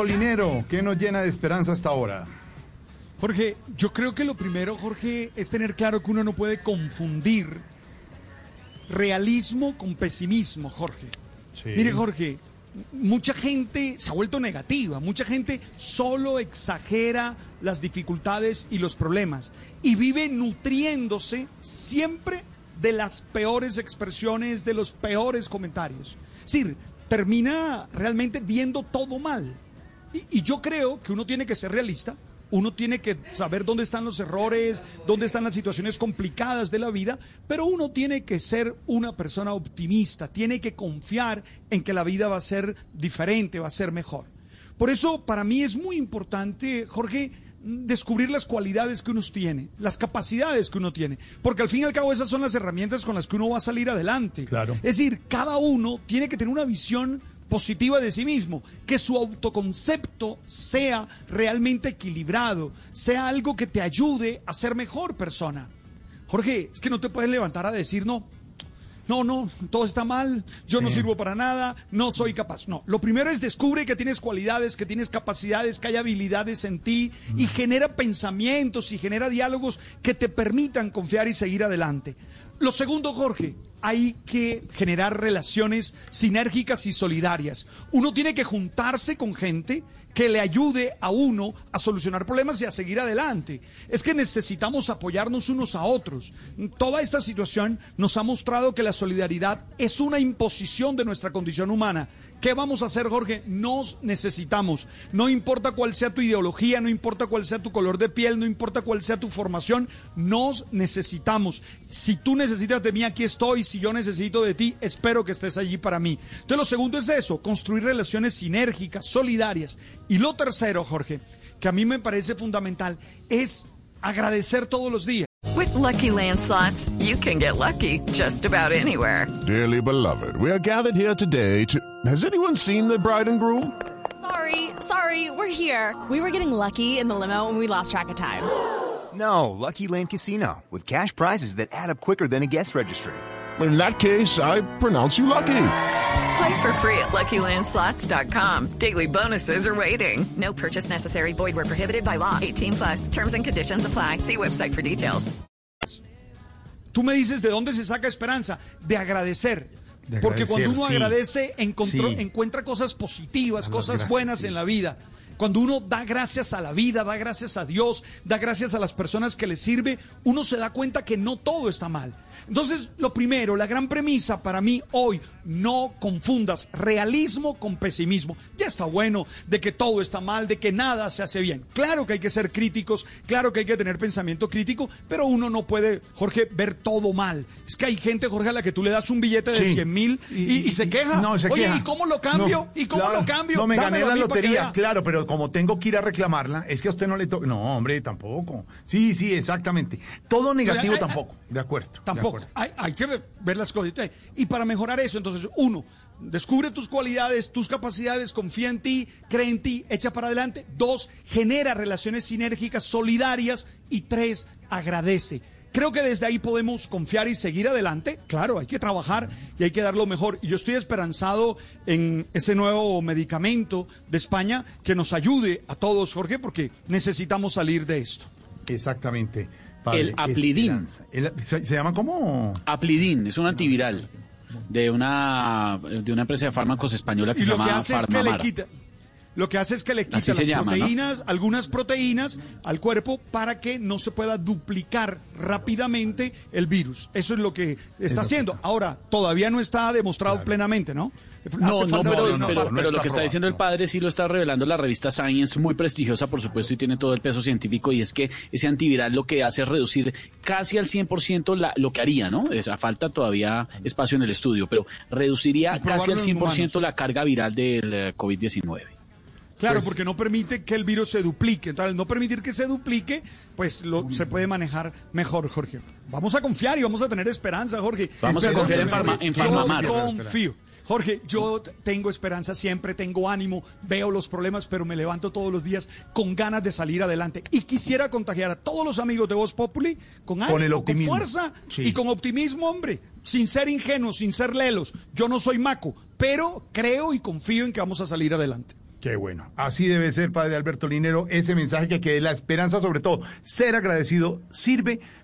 Molinero, ¿qué nos llena de esperanza hasta ahora? Jorge, yo creo que lo primero, Jorge, es tener claro que uno no puede confundir realismo con pesimismo, Jorge. Mire, Jorge, mucha gente se ha vuelto negativa, mucha gente solo exagera las dificultades y los problemas y vive nutriéndose siempre de las peores expresiones, de los peores comentarios. Es decir, termina realmente viendo todo mal. Y, y yo creo que uno tiene que ser realista, uno tiene que saber dónde están los errores, dónde están las situaciones complicadas de la vida, pero uno tiene que ser una persona optimista, tiene que confiar en que la vida va a ser diferente, va a ser mejor. Por eso para mí es muy importante, Jorge, descubrir las cualidades que uno tiene, las capacidades que uno tiene, porque al fin y al cabo esas son las herramientas con las que uno va a salir adelante. Claro. Es decir, cada uno tiene que tener una visión positiva de sí mismo, que su autoconcepto sea realmente equilibrado, sea algo que te ayude a ser mejor persona. Jorge, es que no te puedes levantar a decir no. No, no, todo está mal, yo no sirvo para nada, no soy capaz. No, lo primero es descubre que tienes cualidades, que tienes capacidades, que hay habilidades en ti y genera pensamientos y genera diálogos que te permitan confiar y seguir adelante. Lo segundo, Jorge, hay que generar relaciones sinérgicas y solidarias. Uno tiene que juntarse con gente que le ayude a uno a solucionar problemas y a seguir adelante. Es que necesitamos apoyarnos unos a otros. Toda esta situación nos ha mostrado que la solidaridad es una imposición de nuestra condición humana. ¿Qué vamos a hacer, Jorge? Nos necesitamos. No importa cuál sea tu ideología, no importa cuál sea tu color de piel, no importa cuál sea tu formación, nos necesitamos. Si tú necesitas de mí, aquí estoy. Si yo necesito de ti, espero que estés allí para mí. Entonces, lo segundo es eso, construir relaciones sinérgicas, solidarias. Y lo tercero, Jorge, que a mí me parece fundamental, es agradecer todos los días. With Lucky Land slots, you can get lucky just about anywhere. Dearly beloved, we are gathered here today to. Has anyone seen the bride and groom? Sorry, sorry, we're here. We were getting lucky in the limo and we lost track of time. No, Lucky Land Casino, with cash prizes that add up quicker than a guest registry. In that case, I pronounce you lucky. Play for free at LuckyLandSlots.com. Daily bonuses are waiting. No purchase necessary. Void where prohibited by law. 18 plus. Terms and conditions apply. See website for details. Tú me dices de dónde se saca esperanza, de agradecer. De Porque agradecer, cuando uno sí. agradece, encontró- Sí. encuentra cosas positivas, Dar las cosas gracias, buenas sí. en la vida. Cuando uno da gracias a la vida, da gracias a Dios, da gracias a las personas que le sirve, uno se da cuenta que no todo está mal. Entonces, lo primero, la gran premisa para mí hoy, no confundas realismo con pesimismo. Ya está bueno de que todo está mal, de que nada se hace bien. Claro que hay que ser críticos, claro que hay que tener pensamiento crítico, pero uno no puede, Jorge, ver todo mal. Es que hay gente, Jorge, a la que tú le das un billete de Sí. 100 mil y, Y- y se queja. No, se Oye, queja. ¿y cómo lo cambio? No, ¿Y cómo claro. lo cambio? No, me gané Dámelo la lotería, claro, pero como tengo que ir a reclamarla, es que a usted no le toca. No, hombre, tampoco. Sí, sí, exactamente. Todo negativo tampoco. De acuerdo. de Tampoco. acuerdo. Hay, hay que ver, ver las cosas. Y para mejorar eso, entonces, uno, descubre tus cualidades, tus capacidades, confía en ti, cree en ti, echa para adelante. Dos, genera relaciones sinérgicas, solidarias. Y tres, agradece. Creo que desde ahí podemos confiar y seguir adelante. Claro, hay que trabajar y hay que dar lo mejor. Y yo estoy esperanzado en ese nuevo medicamento de España que nos ayude a todos, Jorge, porque necesitamos salir de esto. Exactamente. El Aplidin. El- ¿se, se llama cómo? Aplidin es un antiviral de una, de una empresa de fármacos española que y se llama es que Farmamar. Lo que hace es que le quita Así las proteínas, algunas proteínas al cuerpo para que no se pueda duplicar rápidamente el virus. Eso es lo que está haciendo. Ahora, todavía no está demostrado plenamente, ¿no? No, no, pero, lo que está diciendo el no. padre sí lo está revelando la revista Science, muy prestigiosa por supuesto y tiene todo el peso científico y es que ese antiviral lo que hace es reducir casi al 100% la, lo que haría, ¿no? O sea, falta todavía espacio en el estudio, pero reduciría casi al probarlo en 100% humanos. la carga viral del eh, COVID-19. Claro, pues, porque no permite que el virus se duplique. Entonces, al no permitir que se duplique, pues lo, se puede manejar mejor, Jorge. Vamos a confiar y vamos a tener esperanza, Jorge. Vamos a confiar en. Farma- en Yo confío. Jorge, yo tengo esperanza siempre, tengo ánimo, veo los problemas, pero me levanto todos los días con ganas de salir adelante. Y quisiera contagiar a todos los amigos de Voz Populi con ánimo, el optimismo. fuerza Sí. y con optimismo, hombre. Sin ser ingenuos, sin ser lelos. Yo no soy maco, pero creo y confío en que vamos a salir adelante. Qué bueno. Así debe ser, padre Alberto Linero, ese mensaje que quede la esperanza, sobre todo, ser agradecido, sirve